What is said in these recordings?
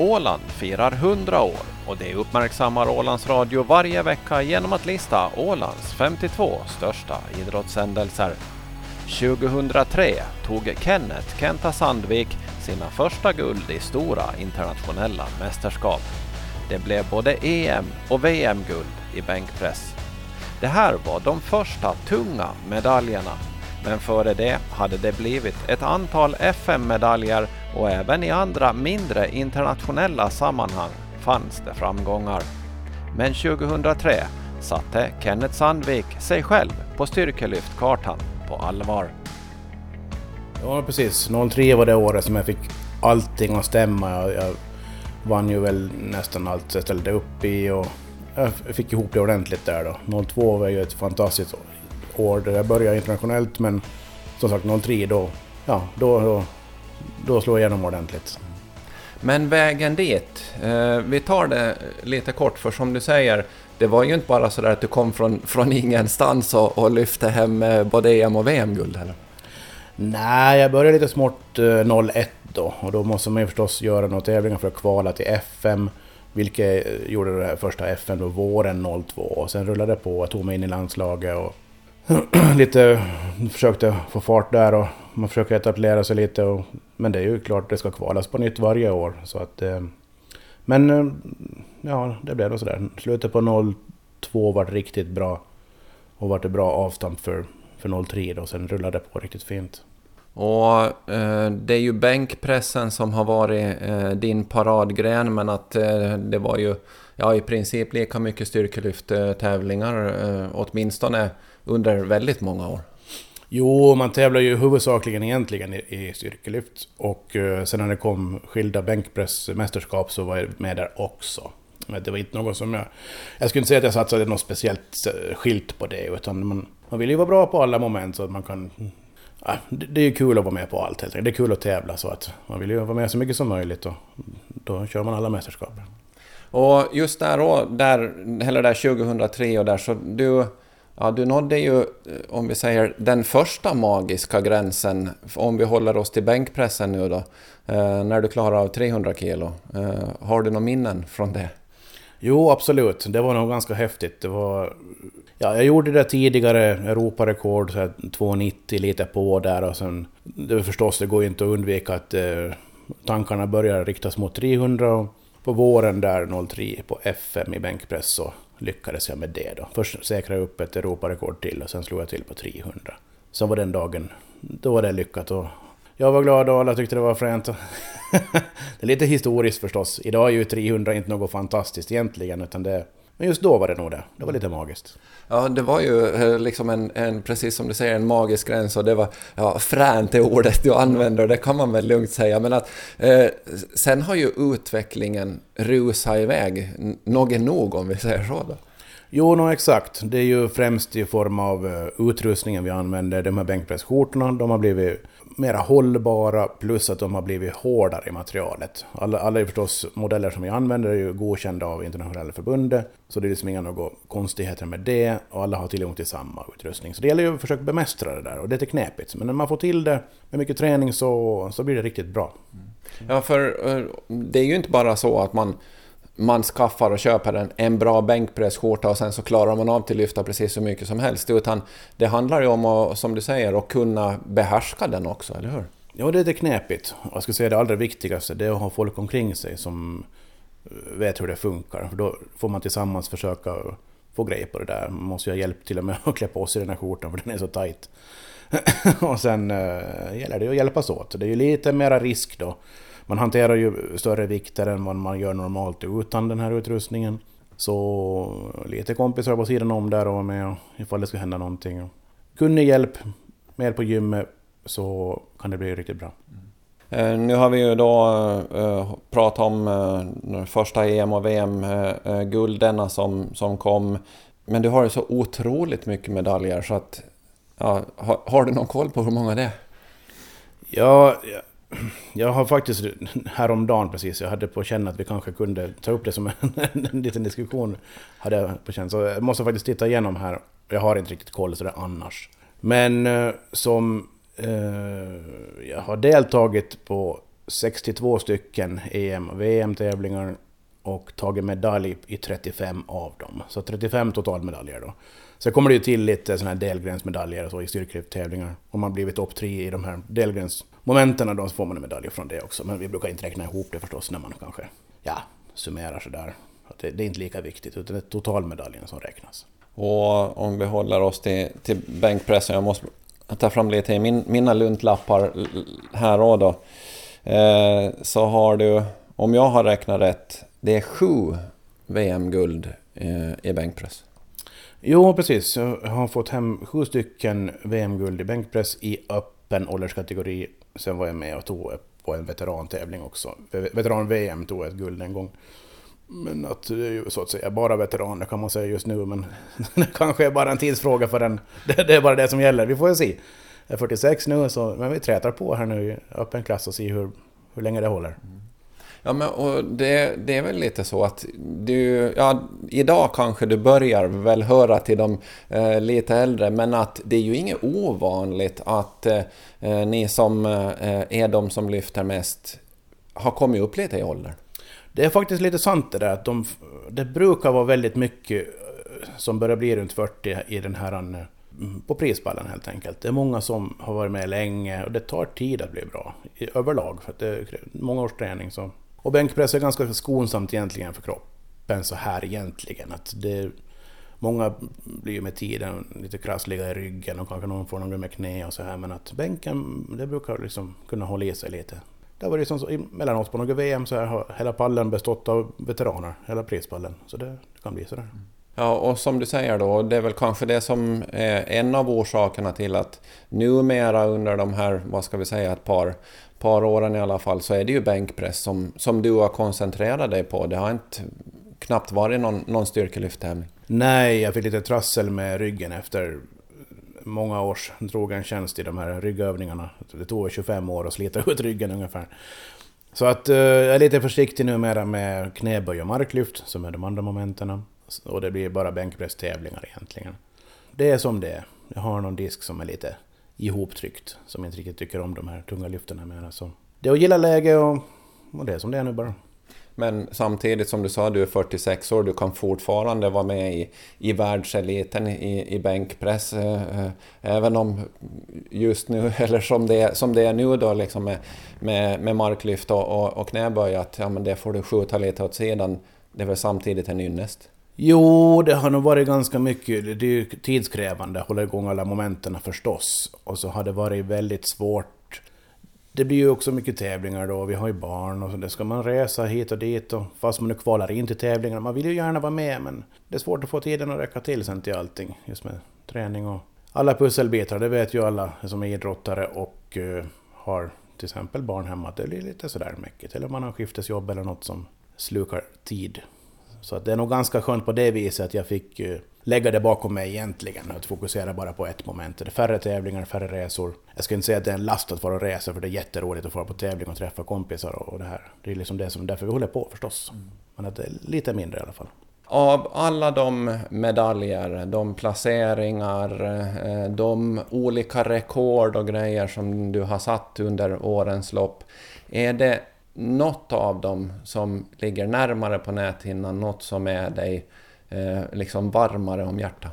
Åland firar 100 år och det uppmärksammar Ålands Radio varje vecka genom att lista Ålands 52 största idrottshändelser. 2003 tog Kenneth Kenta Sandvik sina första guld i stora internationella mästerskap. Det blev både EM och VM-guld i bänkpress. Det här var de första tunga medaljerna men före det hade det blivit ett antal FM-medaljer och även i andra mindre internationella sammanhang fanns det framgångar. Men 2003 satte Kenneth Sandvik sig själv på styrkelyftkartan på allvar. Ja precis, 03 var det året som jag fick allting att stämma. Jag, jag vann ju väl nästan allt jag ställde upp i och jag fick ihop det ordentligt där då. 02 var ju ett fantastiskt år där jag började internationellt men som sagt 03 då, ja, då, då, då jag igenom ordentligt. Men vägen dit, eh, vi tar det lite kort för som du säger, det var ju inte bara så där att du kom från, från ingenstans och, och lyfte hem eh, både EM och VM-guld heller? Nej, jag började lite smått eh, 01 då och då måste man ju förstås göra några tävlingar för att kvala till FM. Vilket gjorde det första FN då våren 02 och sen rullade det på. Jag tog mig in i landslaget och lite försökte få fart där och man försöker etablera sig lite. Och, men det är ju klart det ska kvalas på nytt varje år. Så att, eh, men eh, ja, det blev nog sådär. Slutet på 02 var riktigt bra. Och vart ett bra avstamp för, för 03 då. Sen rullade det på riktigt fint. Och eh, det är ju bänkpressen som har varit eh, din paradgren men att eh, det var ju ja, i princip lika mycket styrkelyfttävlingar eh, eh, åtminstone under väldigt många år. Jo, man tävlar ju huvudsakligen egentligen i, i styrkelyft. Och eh, sen när det kom skilda bänkpressmästerskap så var jag med där också. Men det var inte något som jag... Jag skulle inte säga att jag satsade något speciellt eh, skilt på det, utan man, man vill ju vara bra på alla moment så att man kan... Ja, det, det är ju kul att vara med på allt helt enkelt. Det är kul att tävla så att man vill ju vara med så mycket som möjligt och då kör man alla mästerskap. Och just där, och, där, eller där 2003 och där så du... Ja, du nådde ju, eh, om vi säger den första magiska gränsen, om vi håller oss till bänkpressen nu då, eh, när du klarar av 300 kilo. Eh, har du några minnen från det? Jo, absolut. Det var nog ganska häftigt. Det var... Ja, jag gjorde det tidigare, Europarekord, 2,90 lite på där och sen... Det förstås, det går ju inte att undvika att eh, tankarna börjar riktas mot 300 och på våren där 03 på FM i bänkpress så lyckades jag med det då. Först säkrade jag upp ett Europarekord till och sen slog jag till på 300. Så var den dagen, då var det lyckat och jag var glad och alla tyckte det var fränt. det är lite historiskt förstås. Idag är ju 300 inte något fantastiskt egentligen utan det men just då var det nog det. Det var lite magiskt. Ja, det var ju eh, liksom en, en, precis som du säger, en magisk gräns och det var, ja, fränt är ordet du använder, det kan man väl lugnt säga. Men att eh, sen har ju utvecklingen rusat iväg, något nog om vi säger så då. Jo, no, exakt. Det är ju främst i form av uh, utrustningen vi använder. De här bänkpressskjortorna, de har blivit mera hållbara plus att de har blivit hårdare i materialet. Alla, alla är förstås modeller som vi använder är ju godkända av internationella förbundet. Så det är liksom inga några konstigheter med det och alla har tillgång till samma utrustning. Så det gäller ju att försöka bemästra det där och det är lite knepigt. Men när man får till det med mycket träning så, så blir det riktigt bra. Mm. Ja, för eh, det är ju inte bara så att man man skaffar och köper en, en bra bänkpressskjorta och sen så klarar man av till att lyfta precis så mycket som helst. Utan det handlar ju om att, som du säger, att kunna behärska den också, eller hur? Ja, det är lite knepigt. Jag skulle säga det allra viktigaste, det är att ha folk omkring sig som eh, vet hur det funkar. För då får man tillsammans försöka få grej på det där. Man måste ju ha hjälp till och med att klä på sig den här skjortan för den är så tight. och sen äh, gäller det att hjälpas åt. Det är ju lite mera risk då man hanterar ju större vikter än vad man gör normalt utan den här utrustningen. Så lite kompisar på sidan om där och vara med ifall det ska hända någonting. Kunnig hjälp med på gymmet så kan det bli riktigt bra. Mm. Nu har vi ju då uh, pratat om uh, första EM och VM-gulden som, som kom. Men du har ju så otroligt mycket medaljer så att... Ja, har, har, du någon koll på hur många det är? Ja, jag har faktiskt häromdagen precis, jag hade på känn att vi kanske kunde ta upp det som en, en liten diskussion. Hade jag på känn. Så jag måste faktiskt titta igenom här. Jag har inte riktigt koll sådär annars. Men eh, som eh, jag har deltagit på 62 stycken EM och VM-tävlingar och tagit medalj i 35 av dem. Så 35 totalmedaljer då. Sen kommer det ju till lite sådana här delgränsmedaljer och så i styrkelyfttävlingar. Om man blivit topp tre i de här delgränsmomenten då så får man en medalj från det också. Men vi brukar inte räkna ihop det förstås när man kanske ja, summerar sådär. Det, det är inte lika viktigt utan det är totalmedaljen som räknas. Och om vi håller oss till, till bänkpressen, jag måste ta fram lite i min, mina luntlappar här och då. Eh, så har du, om jag har räknat rätt, det är sju VM-guld eh, i bänkpress. Jo, precis. Jag har fått hem sju stycken VM-guld i bänkpress i öppen ålderskategori. Sen var jag med och tog på en veterantävling också. Veteran-VM tog jag ett guld en gång. Men att det är ju så att säga bara veteraner kan man säga just nu. Men det kanske är bara en tidsfråga för den. Det är bara det som gäller. Vi får ju se. Jag är 46 nu, så, men vi trätar på här nu i öppen klass och ser hur, hur länge det håller. Mm. Ja, men och det, det är väl lite så att du... Ja, idag kanske du börjar väl höra till de eh, lite äldre, men att det är ju inget ovanligt att eh, eh, ni som eh, är de som lyfter mest har kommit upp lite i ålder. Det är faktiskt lite sant det där att de, det brukar vara väldigt mycket eh, som börjar bli runt 40 i den här eh, på prispallen helt enkelt. Det är många som har varit med länge och det tar tid att bli bra överlag. För att det är många års träning. Så. Och bänkpress är ganska skonsamt egentligen för kroppen så här egentligen. Att det, många blir ju med tiden lite krassliga i ryggen och kanske någon får någon med knä och så här. Men att bänken, det brukar liksom kunna hålla i sig lite. Det har varit som så, emellanåt på några VM så har hela pallen bestått av veteraner, hela prispallen. Så det, det kan bli sådär. Ja, och som du säger då, det är väl kanske det som är en av orsakerna till att numera under de här, vad ska vi säga, ett par, par åren i alla fall, så är det ju bänkpress som, som du har koncentrerat dig på. Det har inte knappt varit någon, någon styrkelyfttävling. Nej, jag fick lite trassel med ryggen efter många års trogen tjänst i de här ryggövningarna. Det tog 25 år att slita ut ryggen ungefär. Så att eh, jag är lite försiktig numera med knäböj och marklyft som är de andra momenten. Och det blir bara bänkpresstävlingar egentligen. Det är som det är. Jag har någon disk som är lite ihoptryckt. Som inte riktigt tycker om de här tunga lyften. Så det är att gilla läge och, och det är som det är nu bara. Men samtidigt som du sa, du är 46 år, du kan fortfarande vara med i, i världseliten i, i bänkpress. Eh, eh, även om just nu, eller som det, som det är nu då, liksom med, med, med marklyft och, och, och knäböj, att ja, men det får du skjuta lite åt sidan. Det är väl samtidigt en ynnest? Jo, det har nog varit ganska mycket. Det är ju tidskrävande att hålla igång alla momenten förstås. Och så har det varit väldigt svårt. Det blir ju också mycket tävlingar då. Vi har ju barn och så det ska man resa hit och dit. Och fast man nu kvalar in till tävlingarna. Man vill ju gärna vara med men det är svårt att få tiden att räcka till sen till allting. Just med träning och alla pusselbitar. Det vet ju alla som är idrottare och uh, har till exempel barn hemma. Det blir lite sådär mycket. Eller om man har skiftesjobb eller något som slukar tid. Så att det är nog ganska skönt på det viset att jag fick uh, lägga det bakom mig egentligen. Att fokusera bara på ett moment. Det är färre tävlingar, färre resor. Jag ska inte säga att det är en last att vara och resa för det är jätteroligt att få på tävling och träffa kompisar och det här. Det är liksom det som, därför vi håller på förstås. Men att det är lite mindre i alla fall. Av alla de medaljer, de placeringar, eh, de olika rekord och grejer som du har satt under årens lopp. Är det något av dem som ligger närmare på näthinnan, något som är dig eh, liksom varmare om hjärtat?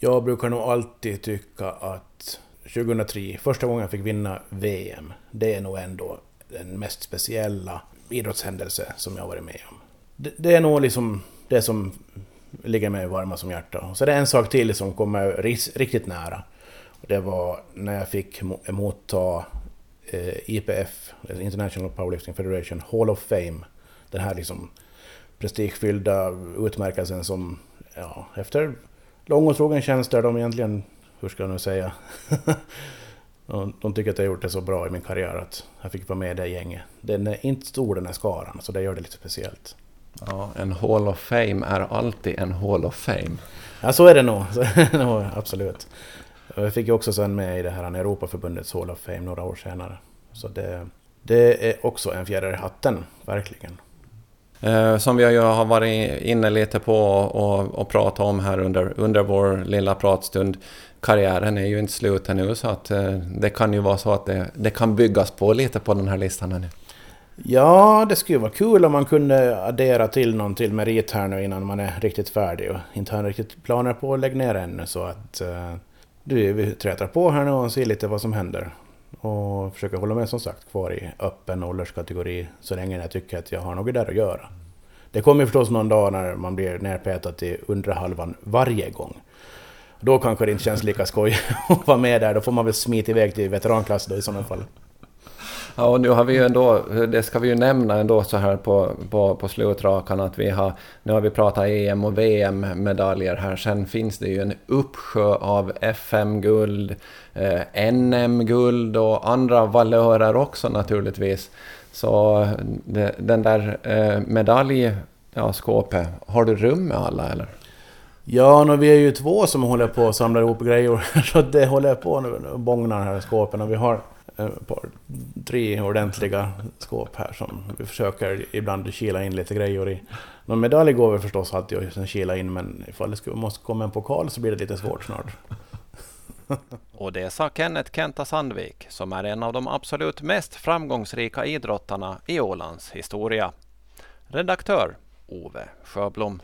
Jag brukar nog alltid tycka att 2003, första gången jag fick vinna VM, det är nog ändå den mest speciella idrottshändelse som jag varit med om. Det, det är nog liksom det som ligger mig varma som hjärta. Så det är en sak till som kommer riktigt nära. Det var när jag fick motta eh, IPF, International Powerlifting Federation, Hall of Fame. Den här liksom prestigefyllda utmärkelsen som, ja, efter lång och trogen tjänst där de egentligen, hur ska jag nu säga, de tycker att jag gjort det så bra i min karriär att jag fick vara med i det gänget. Den är inte stor den här skaran, så det gör det lite speciellt. Ja, en Hall of Fame är alltid en Hall of Fame. Ja, så är det nog. Absolut. Jag fick ju också sen med i det här Europaförbundets Hall of Fame några år senare. Så det, det är också en fjäder i hatten, verkligen. Eh, som vi har varit inne lite på och, och pratat om här under, under vår lilla pratstund. Karriären är ju inte slut ännu så att eh, det kan ju vara så att det, det kan byggas på lite på den här listan ännu. Ja, det skulle vara kul om man kunde addera till någon till merit här nu innan man är riktigt färdig och inte har riktigt planer på att lägga ner ännu så att eh, du, vi trätar på här nu och ser lite vad som händer. Och försöker hålla mig som sagt kvar i öppen ålderskategori så länge jag tycker att jag har något där att göra. Det kommer förstås någon dag när man blir nerpetad till undre halvan varje gång. Då kanske det inte känns lika skoj att vara med där. Då får man väl smita iväg till veteranklass då i sådana fall. Ja, och nu har vi ju ändå, det ska vi ju nämna ändå så här på, på, på slutrakan att vi har, nu har vi pratat EM och VM-medaljer här, sen finns det ju en uppsjö av FM-guld, eh, NM-guld och andra valörer också naturligtvis. Så det, den där eh, medaljskåpet, ja, har du rum med alla eller? Ja, nu, vi är ju två som håller på och samlar ihop grejer. Så det håller på nu bångnar här skåpen. Och vi har Eh, ett par, tre ordentliga skåp här som vi försöker ibland kila in lite grejer i. Någon medalj går vi förstås alltid att liksom kila in men ifall det skulle, måste komma en pokal så blir det lite svårt snart. Och det sa Kenneth Kenta Sandvik som är en av de absolut mest framgångsrika idrottarna i Ålands historia. Redaktör Ove Sjöblom.